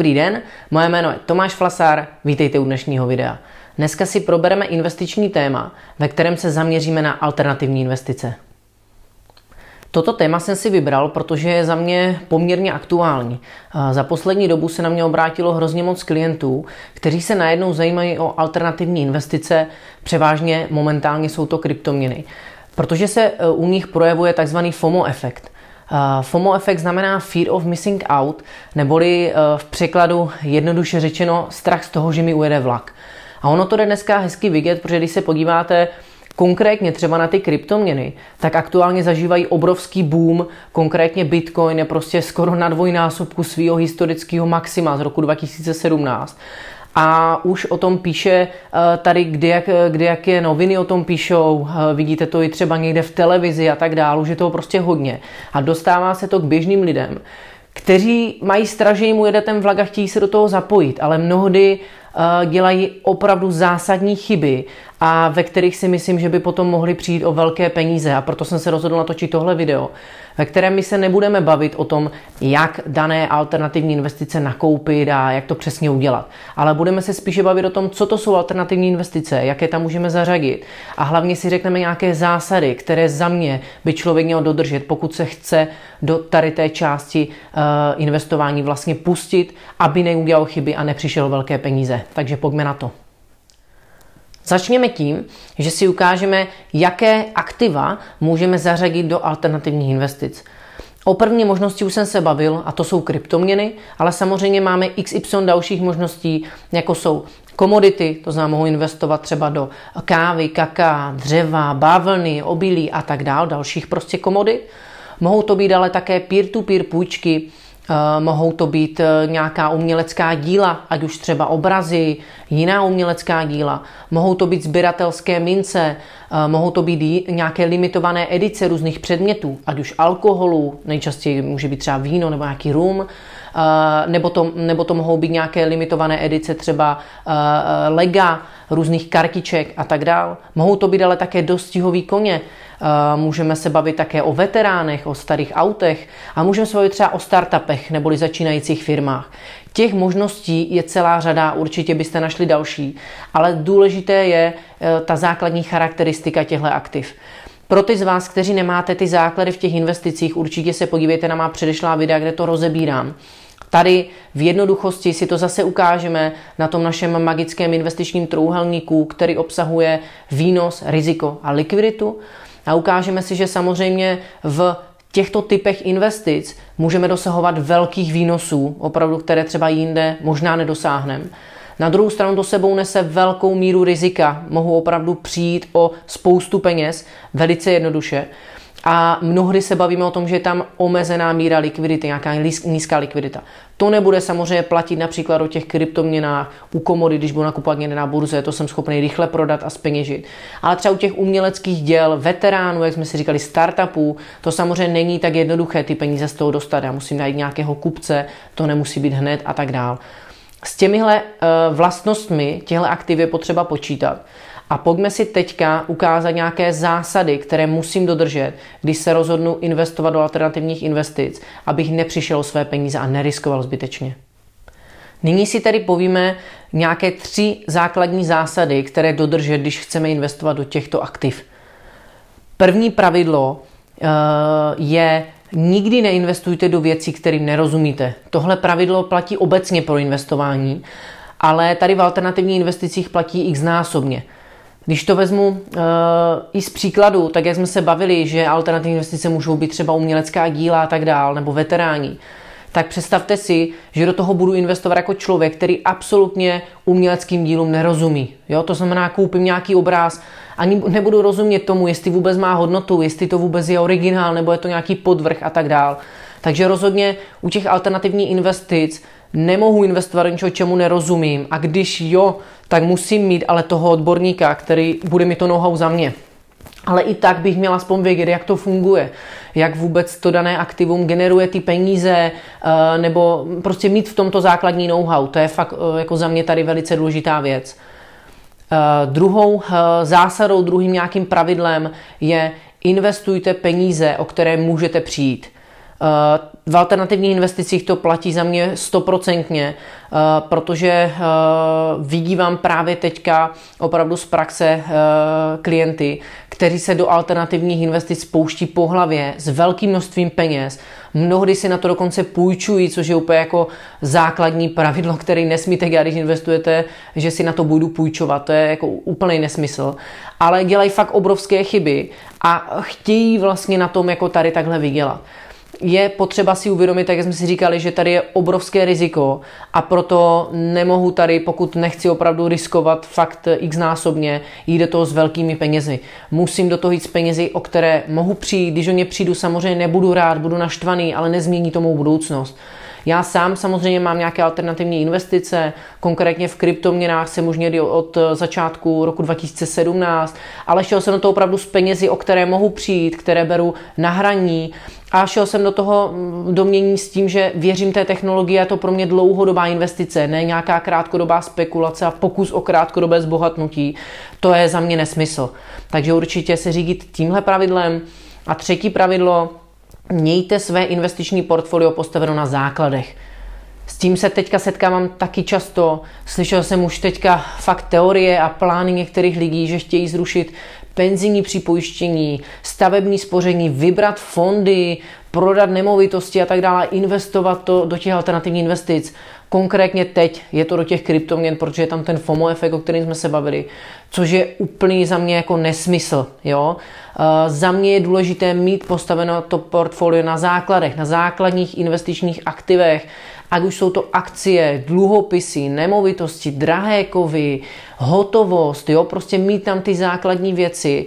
Dobrý den, moje jméno je Tomáš Flasár, vítejte u dnešního videa. Dneska si probereme investiční téma, ve kterém se zaměříme na alternativní investice. Toto téma jsem si vybral, protože je za mě poměrně aktuální. Za poslední dobu se na mě obrátilo hrozně moc klientů, kteří se najednou zajímají o alternativní investice, převážně momentálně jsou to kryptoměny. Protože se e, u nich projevuje takzvaný FOMO efekt. FOMO efekt znamená Fear of Missing Out, neboli e, v překladu jednoduše řečeno strach z toho, že mi ujede vlak. A ono to jde dneska hezky vidět, protože když se podíváte Konkrétně třeba na ty kryptoměny, tak aktuálně zažívají obrovský boom, konkrétně Bitcoin je prostě skoro na dvojnásobku svého historického maxima z roku 2017 a už o tom píše eh, tady, kde jak, kde jak je noviny o tom píšou, eh, vidíte to i třeba někde v televizi a tak dále, už je toho prostě hodně. A dostává se to k běžným lidem, kteří mají strach, že jim ujede ten vlak a chtějí se do toho zapojit, ale mnohdy uh, dělají opravdu zásadní chyby a ve kterých si myslím, že by potom mohli přijít o velké peníze a proto jsem se rozhodl natočit tohle video ve kterém my se nebudeme bavit o tom, jak dané alternativní investice nakoupit a jak to přesně udělat. Ale budeme se spíše bavit o tom, co to jsou alternativní investice, jaké tam můžeme zařadit. A hlavně si řekneme nějaké zásady, které za mě by člověk měl dodržet, pokud se chce do tady té části uh, investování vlastně pustit, aby neudělal chyby a nepřišel velké peníze. Takže pojďme na to. Začněme tím, že si ukážeme, jaké aktiva můžeme zařadit do alternativních investic. O první možnosti už jsem se bavil, a to jsou kryptoměny, ale samozřejmě máme XY dalších možností, jako jsou komodity, to znamená, mohou investovat třeba do kávy, kaká, dřeva, bavlny, obilí a tak dál, dalších prostě komodit. Mohou to být ale také peer-to-peer půjčky, mohou to být eh, nějaká umělecká díla, ať už třeba obrazy, jiná umělecká díla. Mohou to být sběratelské mince, eh, mohou to být nějaké limitované edice různých předmětů, ať už alkoholu, nejčastěji může být třeba víno nebo nějaký rum, nebo to, nebo to mohou být nějaké limitované edice třeba lega, různých kartiček a tak dál. Mohou to být ale také dostihový koně, můžeme se bavit také o veteránech, o starých autech a můžeme se bavit třeba o startupech neboli začínajících firmách. Těch možností je celá řada, určitě byste našli další, ale důležité je ta základní charakteristika těchto aktiv. Pro ty z vás, kteří nemáte ty základy v těch investicích, určitě se podívejte na má předešlá videa, kde to rozebírám. Tady v jednoduchosti si to zase ukážeme na tom našem magickém investičním trouhelníku, který obsahuje výnos, riziko a likviditu. A ukážeme si, že samozřejmě v těchto typech investic můžeme dosahovat velkých výnosů, opravdu, které třeba jinde možná nedosáhneme. Na druhou stranu to sebou nese velkou míru rizika. Mohu opravdu přijít o spoustu peněz velice jednoduše. A mnohdy se bavíme o tom, že je tam omezená míra likvidity, nějaká nízká likvidita. To nebude samozřejmě platit například o těch kryptoměnách, u komody, když budu nakupovat někde na burze, to jsem schopný rychle prodat a speněžit. Ale třeba u těch uměleckých děl, veteránů, jak jsme si říkali, startupů, to samozřejmě není tak jednoduché ty peníze z toho dostat. Já musím najít nějakého kupce, to nemusí být hned a tak dál. S těmihle uh, vlastnostmi těchto aktiv je potřeba počítat. A pojďme si teďka ukázat nějaké zásady, které musím dodržet, když se rozhodnu investovat do alternativních investic, abych nepřišel o své peníze a neriskoval zbytečně. Nyní si tedy povíme nějaké tři základní zásady, které dodržet, když chceme investovat do těchto aktiv. První pravidlo eh, je Nikdy neinvestujte do věcí, kterým nerozumíte. Tohle pravidlo platí obecně pro investování, ale tady v alternativních investicích platí x násobně. Když to vezmu uh, i z příkladu, tak jak jsme se bavili, že alternativní investice můžou být třeba umělecká díla a tak dál, nebo veteráni, tak představte si, že do toho budu investovat jako člověk, který absolutně uměleckým dílům nerozumí. Jo? To znamená, koupím nějaký obraz, ani nebudu rozumět tomu, jestli vůbec má hodnotu, jestli to vůbec je originál, nebo je to nějaký podvrh a tak dál. Takže rozhodně u těch alternativních investic nemohu investovat do něčeho, čemu nerozumím. A když jo, tak musím mít ale toho odborníka, který bude mi to know-how za mě. Ale i tak bych měl aspoň vědět, jak to funguje, jak vůbec to dané aktivum generuje ty peníze, eh, nebo prostě mít v tomto základní know-how. To je fakt eh, jako za mě tady velice důležitá věc. Eh, druhou zásadou, druhým nějakým pravidlem je investujte peníze, o které můžete přijít. V alternativních investicích to platí za mě stoprocentně, eh, protože eh, vidívám právě teďka opravdu z praxe eh, klienty, kteří se do alternativních investic pouští po hlavě s velkým množstvím peněz. Mnohdy si na to dokonce půjčují, což je úplně jako základní pravidlo, který nesmíte dělat, když investujete, že si na to budu půjčovat. To je jako úplný nesmysl. Ale dělají fakt obrovské chyby a chtějí vlastně na tom jako tady takhle vydělat je potřeba si uvědomit, tak jak jsme si říkali, že tady je obrovské riziko a proto nemohu tady, pokud nechci opravdu riskovat fakt x násobně, jít do toho s velkými penězi. Musím do toho jít s penězi, o které mohu přijít. Když o ně přijdu, samozřejmě nebudu rád, budu naštvaný, ale nezmění to mou budoucnost. Já sám samozřejmě mám nějaké alternativní investice, konkrétně v kryptoměnách jsem už někdy od začátku roku 2017, ale šel jsem do toho opravdu s penězi, o které mohu přijít, které beru na hraní a šel jsem do toho mm, domění s tím, že věřím té technologii, je to pro mě dlouhodobá investice, ne nějaká krátkodobá spekulace a pokus o krátkodobé zbohatnutí. To je za mě nesmysl. Takže určitě se řídit tímhle pravidlem. A třetí pravidlo, mějte své investiční portfolio postaveno na základech. S tím se teďka setkávám taky často. Slyšel jsem už teďka fakt teorie a plány některých lidí, že chtějí zrušit penzijní připojištění, stavební spoření, vybrat fondy, prodat nemovitosti a tak dále, investovat to do těch alternativních investic. Konkrétně teď je to do těch kryptoměn, protože je tam ten FOMO efekt, o kterém jsme se bavili, což je úplný za mě jako nesmysl. Jo? Uh, za mě je důležité mít postaveno to portfolio na základech, na základních investičních aktivech, ať už jsou to akcie, dluhopisy, nemovitosti, drahé kovy, hotovost, jo, prostě mít tam ty základní věci,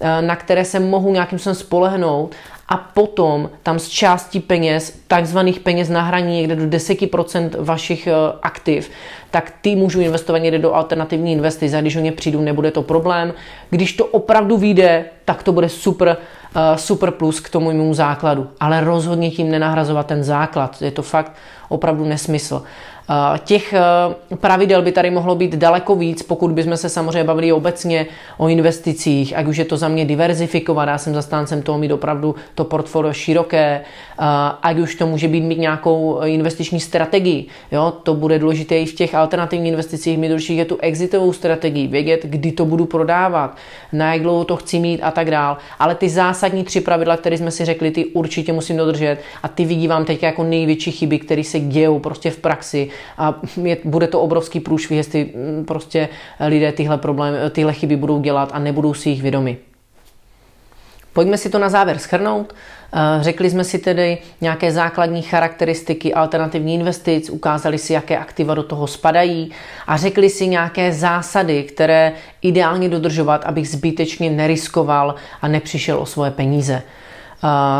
eh, na které se mohu nějakým způsobem spolehnout a potom tam z části peněz, takzvaných peněz na hraní někde do 10% vašich eh, aktiv, tak ty můžu investovat někde do alternativní investice když o ně přijdu, nebude to problém. Když to opravdu vyjde, tak to bude super, super plus k tomu mému základu. Ale rozhodně tím nenahrazovat ten základ. Je to fakt opravdu nesmysl. Eh, těch eh, pravidel by tady mohlo být daleko víc, pokud bychom se samozřejmě bavili obecně o investicích, ať už je to za mě diverzifikovat, já jsem zastáncem toho mít opravdu to portfolio široké, eh, ať už to může být mít nějakou investiční strategii, jo, to bude důležité i v těch alternativních investicích, mít určitě tu exitovou strategii, vědět, kdy to budu prodávat, na jak dlouho to chci mít a tak dál, ale ty zásadní tři pravidla, které jsme si řekli, ty určitě musím dodržet a ty vidím teď jako největší chyby, které se dějou prostě v praxi a je, bude to obrovský průšvih, jestli mm, prostě lidé tyhle, problémy, tyhle chyby budou dělat a nebudou si jich vědomi. Pojďme si to na závěr schrnout. Eh, řekli jsme si tedy nějaké základní charakteristiky alternativní investic, ukázali si, jaké aktiva do toho spadají a řekli si nějaké zásady, které ideálně dodržovat, abych zbytečně neriskoval a nepřišel o svoje peníze.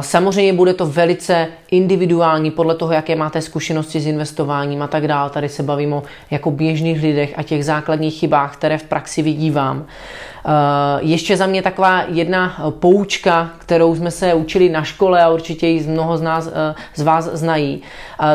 Samozřejmě bude to velice individuální podle toho, jaké máte zkušenosti s investováním a tak dále. Tady se bavím o jako běžných lidech a těch základních chybách, které v praxi vidívám. Ještě za mě taková jedna poučka, kterou jsme se učili na škole a určitě ji mnoho z, nás, z vás znají.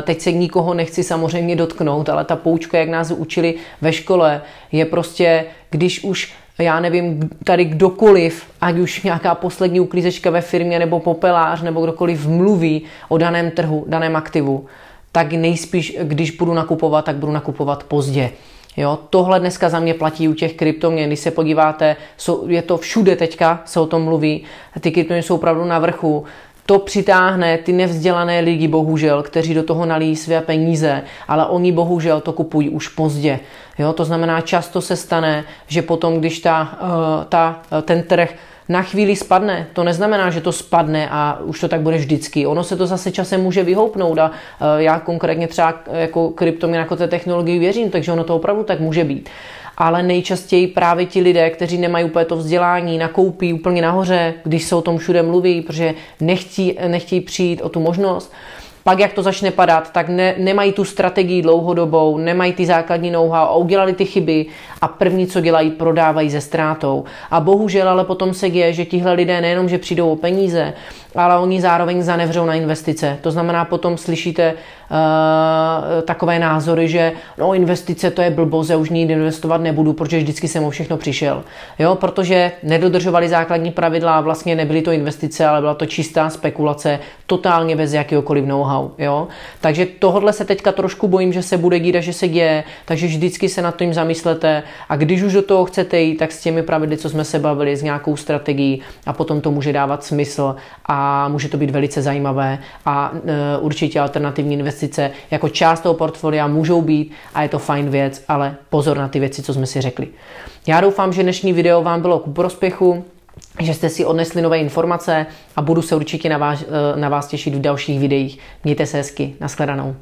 Teď se nikoho nechci samozřejmě dotknout, ale ta poučka, jak nás učili ve škole, je prostě, když už já nevím, tady kdokoliv, ať už nějaká poslední uklízečka ve firmě nebo popelář nebo kdokoliv mluví o daném trhu, daném aktivu, tak nejspíš, když budu nakupovat, tak budu nakupovat pozdě. Jo, tohle dneska za mě platí u těch kryptoměn. Když se podíváte, jsou, je to všude teďka, se o tom mluví. Ty kryptoměny jsou opravdu na vrchu to přitáhne ty nevzdělané lidi, bohužel, kteří do toho nalíjí své peníze, ale oni bohužel to kupují už pozdě. Jo, to znamená, často se stane, že potom, když ta, eh, ta, eh, ten trh na chvíli spadne. To neznamená, že to spadne a už to tak bude vždycky. Ono se to zase časem může vyhoupnout a eh, já konkrétně třeba jako kryptoměn jako té technologii věřím, takže ono to opravdu tak může být ale nejčastěji právě ti lidé, kteří nemají úplně to vzdělání, nakoupí úplně nahoře, když se o tom všude mluví, protože nechcí, nechtějí přijít o tu možnost. Pak, jak to začne padat, tak ne, nemají tu strategii dlouhodobou, nemají ty základní know-how a udělali ty chyby a první, co dělají, prodávají ze ztrátou. A bohužel ale potom se děje, že tihle lidé nejenom, že přijdou o peníze, ale oni zároveň zanevřou na investice. To znamená, potom slyšíte uh, takové názory, že no investice to je blboze, už nikdy investovat nebudu, protože vždycky jsem o všechno přišel. Jo, protože nedodržovali základní pravidla a vlastně nebyly to investice, ale byla to čistá spekulace, totálně bez jakéhokoliv know-how. Jo? Takže tohle se teďka trošku bojím, že se bude dít a že se děje, takže vždycky se nad tím zamyslete a když už do toho chcete jít, tak s těmi pravidly, co jsme se bavili, s nějakou strategií a potom to může dávat smysl a může to být velice zajímavé a e, určitě alternativní investice jako část toho portfolia můžou být a je to fajn věc, ale pozor na ty věci, co jsme si řekli. Já doufám, že dnešní video vám bylo ku prospěchu že jste si odnesli nové informace a budu se určitě na vás, e, na vás těšit v dalších videích. Mějte se hezky, nashledanou.